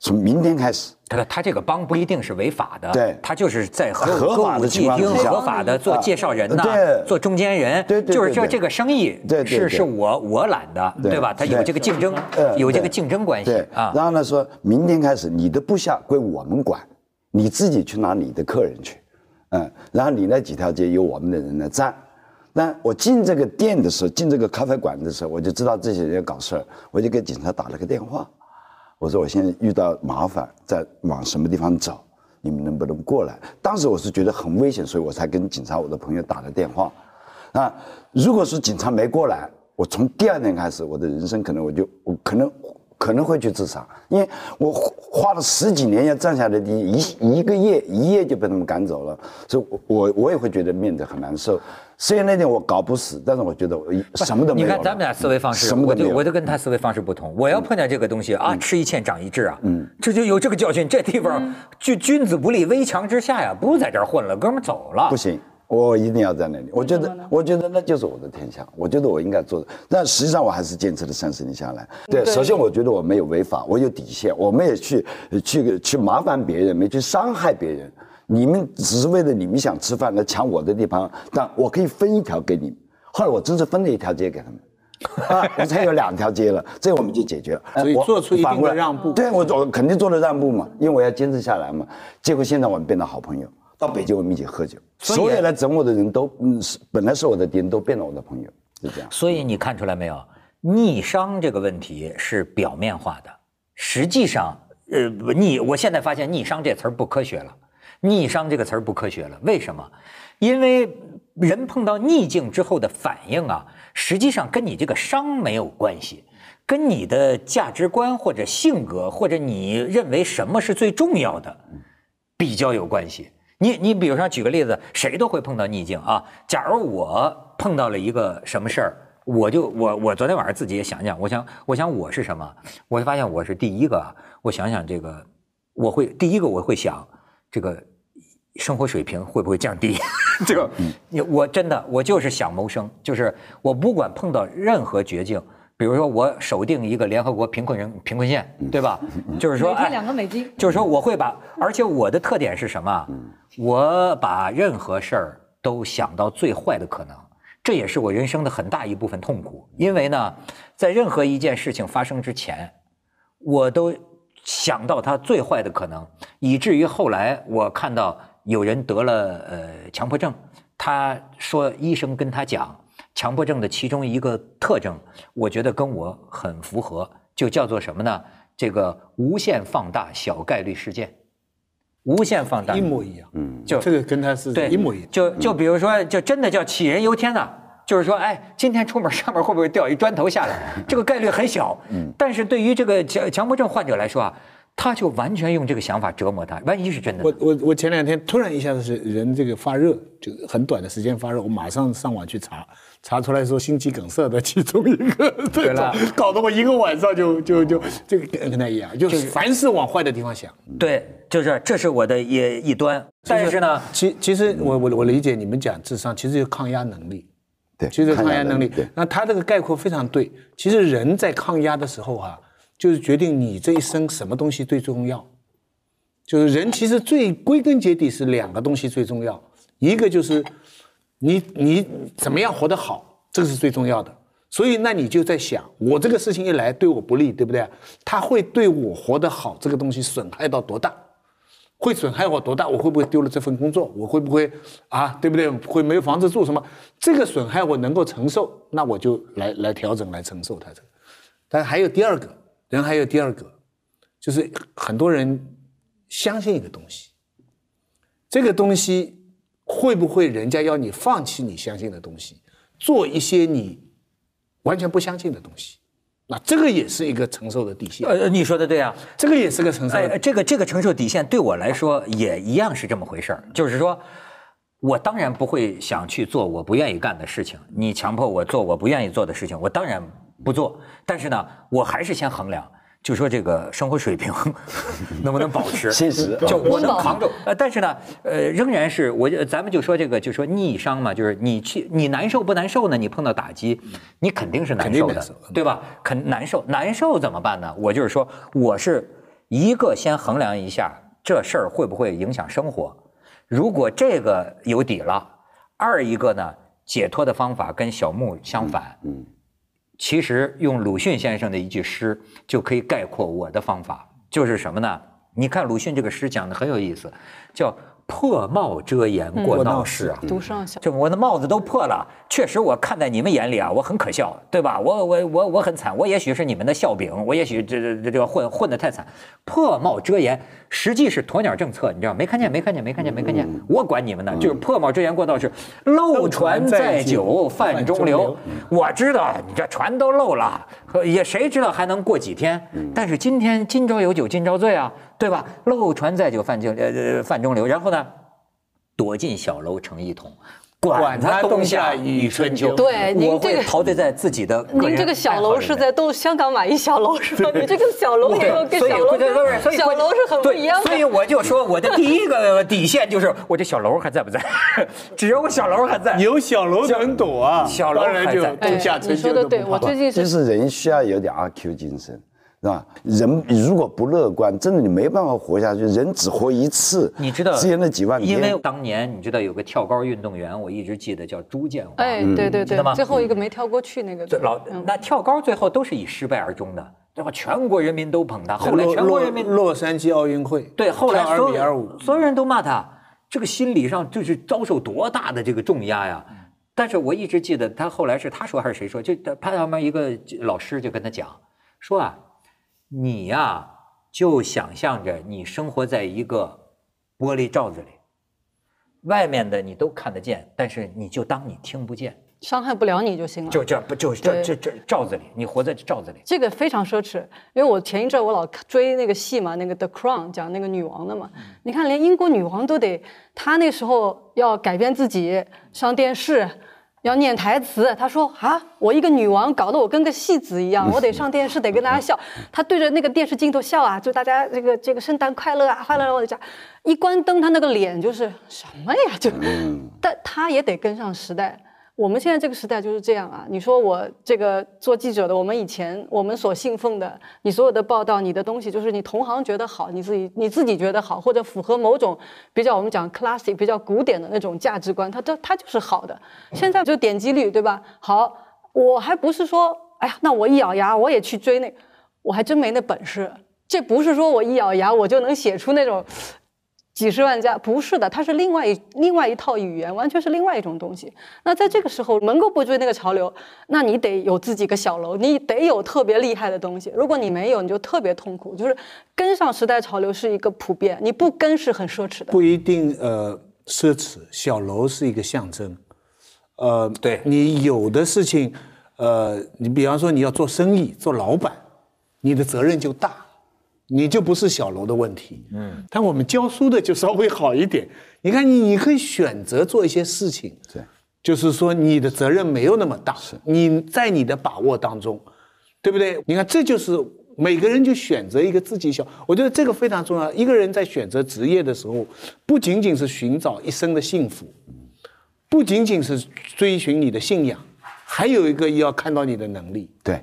从明天开始，他他这个帮不一定是违法的，对。他就是在合合法的歌舞伎町情况下合法的做介绍人呐啊对，做中间人，对就是说这个生意对对对。是是我我揽的，对。对吧？他有这个竞争呃，有这个竞争关系对。啊。然后呢，说明天开始你的部下归我们管，你自己去拿你的客人去，嗯，然后你那几条街由我们的人来站。那我进这个店的时候，进这个咖啡馆的时候，我就知道这些人要搞事儿，我就给警察打了个电话，我说我现在遇到麻烦，在往什么地方走，你们能不能过来？当时我是觉得很危险，所以我才跟警察我的朋友打了电话。啊，如果是警察没过来，我从第二天开始，我的人生可能我就我可能可能会去自杀，因为我花了十几年要站下来的一一个夜一夜就被他们赶走了，所以我我我也会觉得面子很难受。虽然那天我搞不死，但是我觉得我一什么都没有。你看咱们俩思维方式，什么都没有。我就我就跟他思维方式不同。我要碰见这个东西啊，吃一堑长一智啊，嗯，这就有这个教训。这地方就君子不立危墙之下呀，不在这儿混了，哥们儿走了不。行，我一定要在那里。我觉得我觉得那就是我的天下，我觉得我应该做的。但实际上我还是坚持了三十年下来。对，对首先我觉得我没有违法，我有底线，我没有去去去麻烦别人，没去伤害别人。你们只是为了你们想吃饭来抢我的地盘，但我可以分一条给你们。后来我真是分了一条街给他们。啊，我才有两条街了，这我们就解决了。所以我做出一定的让步对我我肯定做了让步嘛，因为我要坚持下来嘛。结果现在我们变成好朋友，到北京我们一起喝酒，所有来整我的人都嗯是本来是我的敌人，都变了我的朋友，是这样。所以你看出来没有？逆商这个问题是表面化的，实际上，呃，逆，我现在发现逆商这词儿不科学了。逆商这个词儿不科学了，为什么？因为人碰到逆境之后的反应啊，实际上跟你这个商没有关系，跟你的价值观或者性格或者你认为什么是最重要的比较有关系。你你比如说举个例子，谁都会碰到逆境啊。假如我碰到了一个什么事儿，我就我我昨天晚上自己也想想，我想我想我是什么，我就发现我是第一个啊。我想想这个，我会第一个我会想这个生活水平会不会降低？这个你我真的我就是想谋生，就是我不管碰到任何绝境。比如说，我守定一个联合国贫困人贫困线，对吧？就是说，哎每天两个美金，就是说我会把，而且我的特点是什么啊？我把任何事儿都想到最坏的可能，这也是我人生的很大一部分痛苦。因为呢，在任何一件事情发生之前，我都想到他最坏的可能，以至于后来我看到有人得了呃强迫症，他说医生跟他讲。强迫症的其中一个特征，我觉得跟我很符合，就叫做什么呢？这个无限放大小概率事件，无限放大一模一样。嗯，就这个跟他是对一模一样。就就比如说，就真的叫杞人忧天呐、就是说，哎，今天出门上面会不会掉一砖头下来？这个概率很小，但是对于这个强强迫症患者来说啊，他就完全用这个想法折磨他，万一是真的我我我前两天突然一下子是人这个发热，就很短的时间发热，我马上上网去查，查出来说心肌梗塞的其中一个，对了搞得我一个晚上就就就这个跟跟他一样，就是凡事往坏的地方想。对，就是这是我的一一端，但是呢，其其实我我我理解你们讲智商，其实就是抗压能力。对，其实抗压能力，，那他这个概括非常对。其实人在抗压的时候啊，就是决定你这一生什么东西最重要。就是人其实最归根结底是两个东西最重要，一个就是你你怎么样活得好，这个是最重要的。所以那你就在想，我这个事情一来对我不利，对不对？它会对我活得好这个东西损害到多大？会损害我多大？我会不会丢了这份工作？我会不会啊，对不对？会没有房子住什么？这个损害我能够承受，那我就来来调整来承受它这个。但还有第二个人，还有第二个，就是很多人相信一个东西，这个东西会不会人家要你放弃你相信的东西，做一些你完全不相信的东西？那这个也是一个承受的底线，呃，你说的对啊，这个也是个承受的底哎，线。这个这个承受底线对我来说也一样是这么回事儿，就是说，我当然不会想去做我不愿意干的事情。你强迫我做我不愿意做的事情，我当然不做。但是呢，我还是先衡量。就说这个生活水平 能不能保持？现实就我能扛住。呃，但是呢，呃，仍然是我，咱们就说这个，就说逆商嘛，就是你去，你难受不难受呢？你碰到打击，你肯定是难受的，对吧？肯难受，难受怎么办呢？我就是说，我是一个先衡量一下这事儿会不会影响生活，如果这个有底了，二一个呢，解脱的方法跟小木相反。嗯。其实用鲁迅先生的一句诗就可以概括我的方法，就是什么呢？你看鲁迅这个诗讲的很有意思，叫。破帽遮颜过闹市啊，独上小。就我的帽子都破了，确实我看在你们眼里啊，我很可笑，对吧？我我我我很惨，我也许是你们的笑柄，我也许这这这这混混得太惨。破帽遮颜，实际是鸵鸟政策，你知道没看见？没看见？没看见？没看见？我管你们呢，就是破帽遮颜过闹市，漏船载酒泛中流。我知道你这船都漏了，也谁知道还能过几天？但是今天今朝有酒今朝醉啊。对吧？漏船载酒泛中呃呃泛中流，然后呢，躲进小楼成一统，管他冬夏与春秋。对，您这个陶醉在自己的。您这个小楼是在东香港买一小楼是吧？你这个小楼跟小楼跟小楼是很不一样的。所以我就说，我的第一个底线就是我这小楼还在不在？只要我小楼还在，有小楼能躲啊，小楼还在。冬夏春秋的对，我最近其实人需要有点阿 Q 精神。是吧？人如果不乐观，真的你没办法活下去。人只活一次，你知道？只有那几万因为当年你知道有个跳高运动员，我一直记得叫朱建华。哎，对对对，最后一个没跳过去那个。老那跳高最后都是以失败而终的，对吧？全国人民都捧他。后来全国人民洛杉矶奥运会对，后来二比二五，所有人都骂他，这个心理上就是遭受多大的这个重压呀！但是我一直记得他后来是他说还是谁说？就他旁边一个老师就跟他讲说啊。你呀，就想象着你生活在一个玻璃罩子里，外面的你都看得见，但是你就当你听不见，伤害不了你就行了。就这不就这这这罩子里，你活在罩子里。这个非常奢侈，因为我前一阵我老追那个戏嘛，那个《The Crown》讲那个女王的嘛。你看，连英国女王都得，她那时候要改变自己上电视。要念台词，他说啊，我一个女王，搞得我跟个戏子一样，我得上电视，得跟大家笑。他对着那个电视镜头笑啊，就大家这个这个圣诞快乐啊，快乐我的家。一关灯，他那个脸就是什么呀？就，但他也得跟上时代。我们现在这个时代就是这样啊！你说我这个做记者的，我们以前我们所信奉的，你所有的报道，你的东西就是你同行觉得好，你自己你自己觉得好，或者符合某种比较我们讲 classic 比较古典的那种价值观，它这它就是好的。现在就点击率对吧？好，我还不是说，哎呀，那我一咬牙我也去追那，我还真没那本事。这不是说我一咬牙我就能写出那种。几十万家不是的，它是另外一另外一套语言，完全是另外一种东西。那在这个时候能够不追那个潮流，那你得有自己个小楼，你得有特别厉害的东西。如果你没有，你就特别痛苦。就是跟上时代潮流是一个普遍，你不跟是很奢侈的。不一定呃奢侈，小楼是一个象征。呃，对你有的事情，呃，你比方说你要做生意做老板，你的责任就大。你就不是小楼的问题，嗯，但我们教书的就稍微好一点。你看，你你可以选择做一些事情，对，就是说你的责任没有那么大，是你在你的把握当中，对不对？你看，这就是每个人就选择一个自己小，我觉得这个非常重要。一个人在选择职业的时候，不仅仅是寻找一生的幸福，不仅仅是追寻你的信仰，还有一个要看到你的能力，对。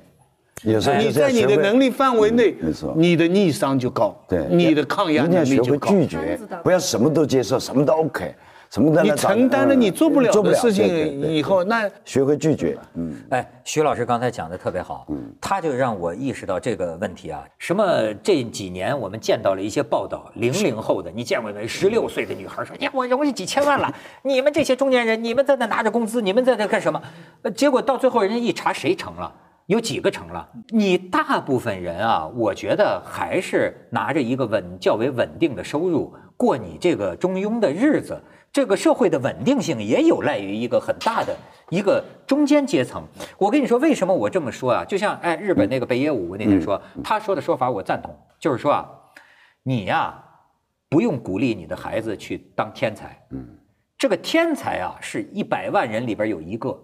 有时候你在你的能力范围内，没错，你的逆商就高，对，你的抗压能力就高。拒绝，不要什么都接受，什么都 OK，什么都你承担了你做不了的事情以后，那学会拒绝。嗯，哎，徐老师刚才讲的特别好，嗯，他就让我意识到这个问题啊。什么这几年我们见到了一些报道，零零后的，你见过没？十六岁的女孩说：“呀，我我有几千万了，你们这些中年人，你们在那拿着工资，你们在那干什么？”结果到最后人家一查，谁成了？有几个成了？你大部分人啊，我觉得还是拿着一个稳较为稳定的收入过你这个中庸的日子。这个社会的稳定性也有赖于一个很大的一个中间阶层。我跟你说，为什么我这么说啊？就像哎，日本那个北野武那天说，他说的说法我赞同，就是说啊，你呀不用鼓励你的孩子去当天才，嗯，这个天才啊，是一百万人里边有一个，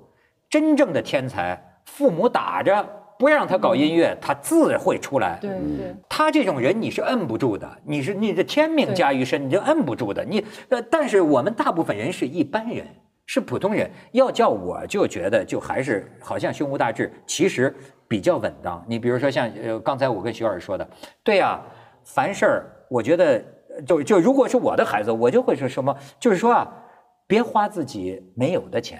真正的天才，父母打着不让他搞音乐，他自会出来。对对，他这种人你是摁不住的，你是你的天命加于身，你就摁不住的。你呃，但是我们大部分人是一般人，是普通人。要叫我就觉得就还是好像胸无大志，其实比较稳当。你比如说像呃刚才我跟徐老师说的，对呀，凡事儿我觉得就就如果是我的孩子，我就会说什么，就是说啊，别花自己没有的钱，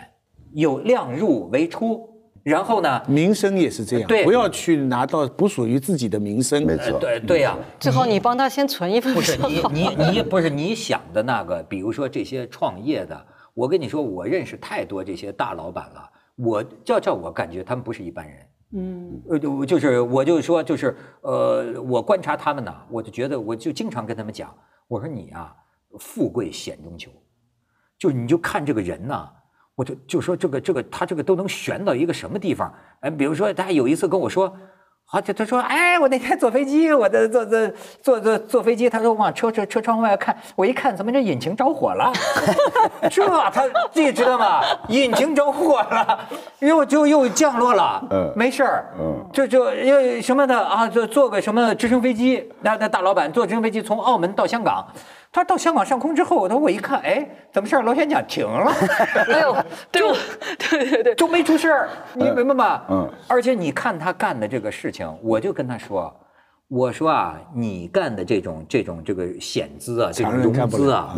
有量入为出。然后呢，名声也是这样，对不要去拿到不属于自己的名声。没错，对对呀、最好你帮他先存一份不是你你你不是你想的那个，比如说这些创业的，我跟你说，我认识太多这些大老板了，我叫叫我感觉他们不是一般人。嗯，呃，就就是我就说就是呃，我观察他们呢，我就觉得我就经常跟他们讲，我说你啊，富贵险中求，就你就看这个人呐、我就就说这个这个他这个都能悬到一个什么地方？哎，比如说他有一次跟我说。啊，他他说，哎，我那天坐飞机，我的坐坐坐坐坐飞机，他说往车车车窗外看，我一看，怎么这引擎着火了？这他这知道吗？引擎着火了，又就又降落了，嗯没事儿，嗯这就又什么的啊，就坐个什么直升飞机，那那大老板坐直升飞机从澳门到香港，他到香港上空之后，他我一看，哎，怎么事儿？螺旋桨停了，哎呦，对我，对对对，就没出事儿，你明白吗？嗯而且你看他干的这个事情，我就跟他说，我说啊，你干的这种这种这个险资啊，这种融资啊，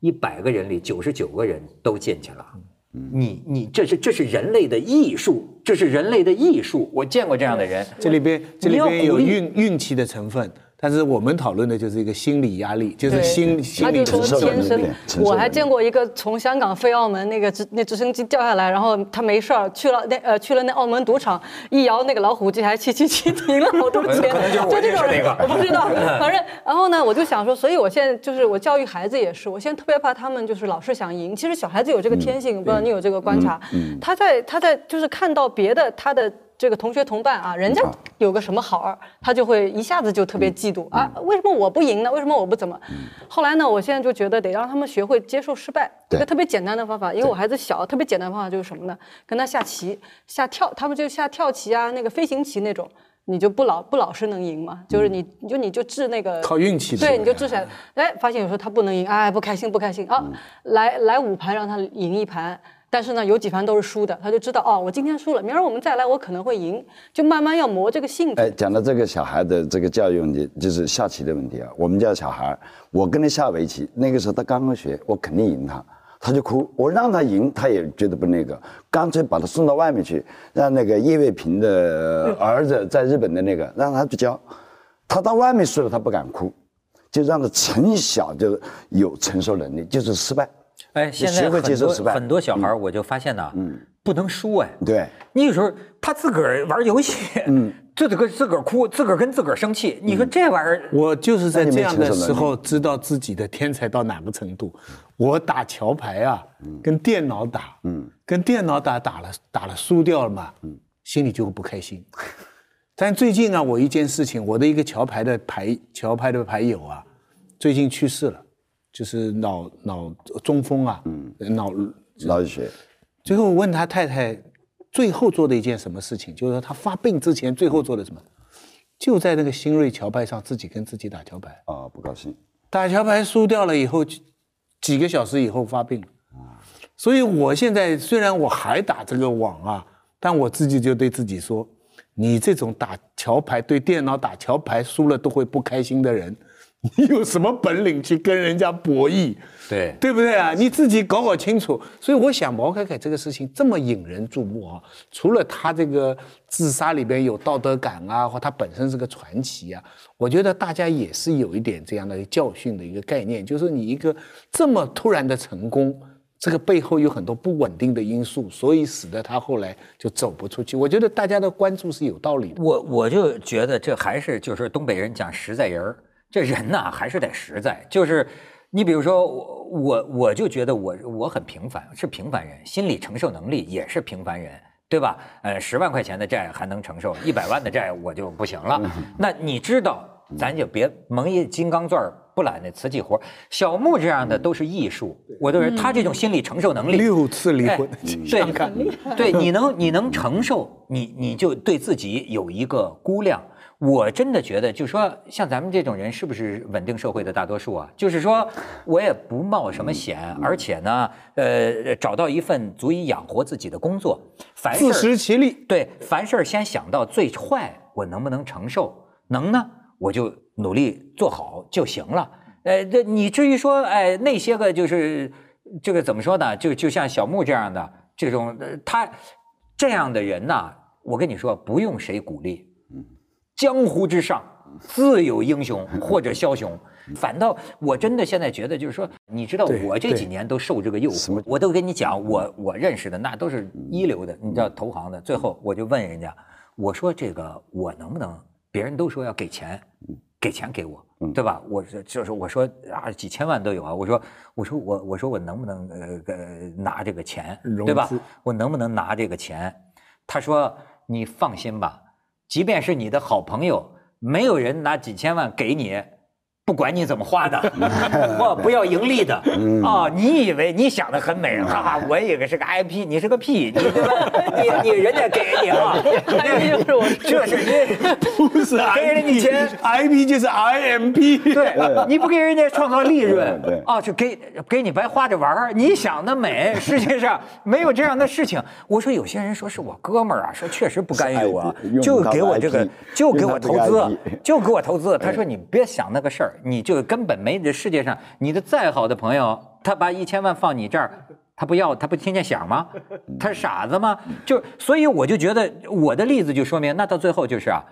一百个人里九十九个人都进去了。你你这是这是人类的艺术，这是人类的艺术。我见过这样的人，这里边这里边有运运气的成分，但是我们讨论的就是一个心理压力，就是对心心他理就说承受能力我还见过一个从香港飞澳门那个直那直升机掉下来，然后他没事儿去了那呃去了那澳门赌场，一摇那个老虎机还七七七停了好多钱，就这种人我不知道，反正然后呢我就想说，所以我现在就是我教育孩子也是，我现在特别怕他们就是老是想赢，其实小孩子有这个天性，不知道你有这个观察，他在他在就是看到别的他的。这个同学同伴啊，人家有个什么好儿，他就会一下子就特别嫉妒啊！为什么我不赢呢？为什么我不怎么？后来呢，我现在就觉得得让他们学会接受失败，一个特别简单的方法。因为我孩子小，特别简单的方法就是什么呢？跟他下棋、下跳，他们就下跳棋啊，那个飞行棋那种，你就不老不老是能赢嘛？就是你，你就你就治那个靠运气对，你就治起来。哎，发现有时候他不能赢，哎，不开心不开心啊！来来五盘让他赢一盘。但是呢，有几盘都是输的，他就知道哦，我今天输了，明儿我们再来，我可能会赢，就慢慢要磨这个性哎，讲到这个小孩的这个教育问题，就是下棋的问题啊。我们家小孩，我跟他下围棋，那个时候他刚刚学，我肯定赢他，他就哭。我让他赢，他也觉得不那个，干脆把他送到外面去，让那个叶卫平的儿子在日本的那个，让他去教。他到外面输了，他不敢哭，就让他从小就有承受能力，就是失败。哎，现在很多很多小孩，我就发现呢，嗯，不能输哎。对，你有时候他自个儿玩游戏，嗯，自个儿自个儿哭，自个儿跟自个儿生气，你说这玩意儿，我就是在这样的时候知道自己的天才到哪个程度。我打桥牌啊，跟电脑打，嗯跟电脑打打了打了输掉了嘛，嗯心里就会不开心。但最近呢，我一件事情，我的一个桥牌的牌桥牌的牌友啊，最近去世了，就是脑脑中风啊，嗯脑脑溢血，最后问他太太，最后做的一件什么事情，就是说他发病之前最后做的什么，就在那个新锐桥牌上自己跟自己打桥牌，啊，不高兴。打桥牌输掉了以后，几几个小时以后发病了。所以我现在虽然我还打这个网啊，但我自己就对自己说，你这种打桥牌对电脑打桥牌输了都会不开心的人，你有什么本领去跟人家博弈？对对不对啊？你自己搞搞清楚。所以我想毛凯凯这个事情这么引人注目啊，除了他这个自杀里边有道德感啊，或他本身是个传奇啊，我觉得大家也是有一点这样的教训的一个概念，就是你一个这么突然的成功。这个背后有很多不稳定的因素，所以使得他后来就走不出去。我觉得大家的关注是有道理的。我我就觉得这还是就是东北人讲实在人儿，这人呐还是得实在。就是你比如说我我我就觉得我我很平凡，是平凡人，心理承受能力也是平凡人，对吧？呃，十万块钱的债还能承受，一百万的债我就不行了。那你知道，咱就别蒙一金刚钻儿不揽那瓷器活。小木这样的都是艺术，我都是他这种心理承受能力。六次离婚，对，对，你能你能承受，你你就对自己有一个估量。我真的觉得，就说像咱们这种人，是不是稳定社会的大多数啊？就是说我也不冒什么险，而且呢，呃，找到一份足以养活自己的工作，凡自食其力。对，凡事先想到最坏，我能不能承受？能呢，我就努力做好就行了。呃，这你至于说，哎，那些个就是这个怎么说呢？就就像小木这样的这种，他这样的人呐，我跟你说，不用谁鼓励。江湖之上，自有英雄 或者枭雄。反倒我真的现在觉得，就是说，你知道，我这几年都受这个诱惑，我都跟你讲，我我认识的那都是一流的，你知道投行的。最后我就问人家，我说这个我能不能？别人都说要给钱，给钱给我，对吧？我说就是我说啊，几千万都有啊。我说我说我我说我能不能呃呃拿这个钱，对吧？我能不能拿这个钱？他说你放心吧。即便是你的好朋友，没有人拿几千万给你。不管你怎么花的，不不要盈利的啊！你以为你想的很美，哈哈！我以为是个 IP，你是个屁，你你 你人家给你啊，就是我，这是你不是 给人家钱，IP 就是 IMP，对，你不给人家创造利润，啊，就给给你白花着玩儿。你想的美，世界上没有这样的事情。我说有些人说是我哥们儿啊，说确实不干预我，就给我这个，就给我投资，就给我投资。他说你别想那个事儿。你就根本没这世界上，你的再好的朋友，他把一千万放你这儿，他不要，他不听见响吗？他是傻子吗？就所以我就觉得我的例子就说明，那到最后就是啊，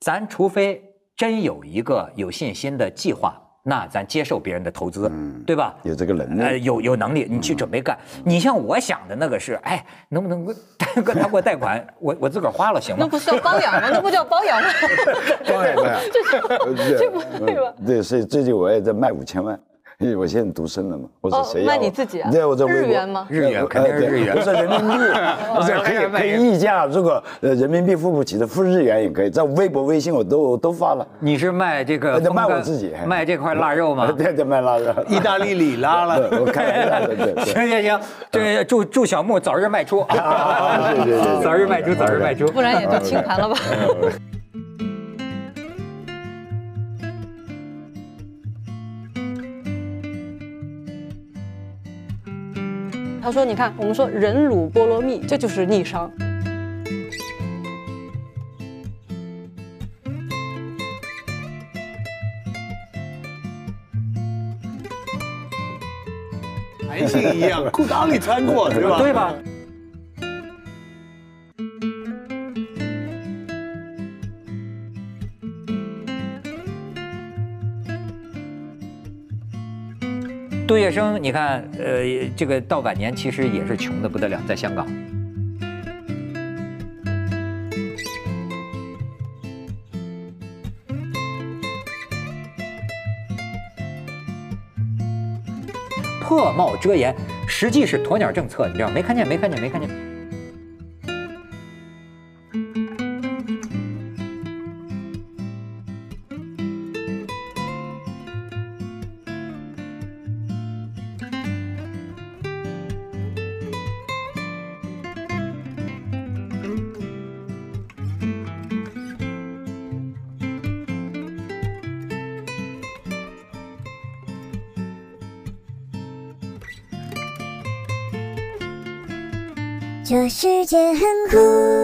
咱除非真有一个有信心的计划。那咱接受别人的投资，对吧？有这个能力，呃，有有能力，你去准备干。你像我想的那个是，哎，能不能 他给我贷款，我我自个儿花了行吗？那不叫包养吗？那不叫包养吗？包养对，这这不对吧？对，所以最近我也在卖五千万。因为我现在独身了嘛，我说谁要？卖你自己啊？对，我在日元吗？日元肯定是日元。我说人民币，不是可以可以溢价，如果呃人民币付不起的，付日元也可以。在微博、微信我都都发了。你是卖这个？卖我自己，卖这块腊肉吗？对对，卖腊肉，意大利里拉了。我看一下，对对。行行行，这祝祝小木早日卖出，早日卖出，早日卖出，不然也就清盘了吧。他说：“你看，我们说忍辱波罗蜜，这就是逆商。男性一样，裤裆里穿过，对吧？对吧？”杜月笙，你看，呃，这个到晚年其实也是穷的不得了，在香港。破帽遮颜，实际是鸵鸟政策，你知道？没看见，没看见，没看见。世界很酷。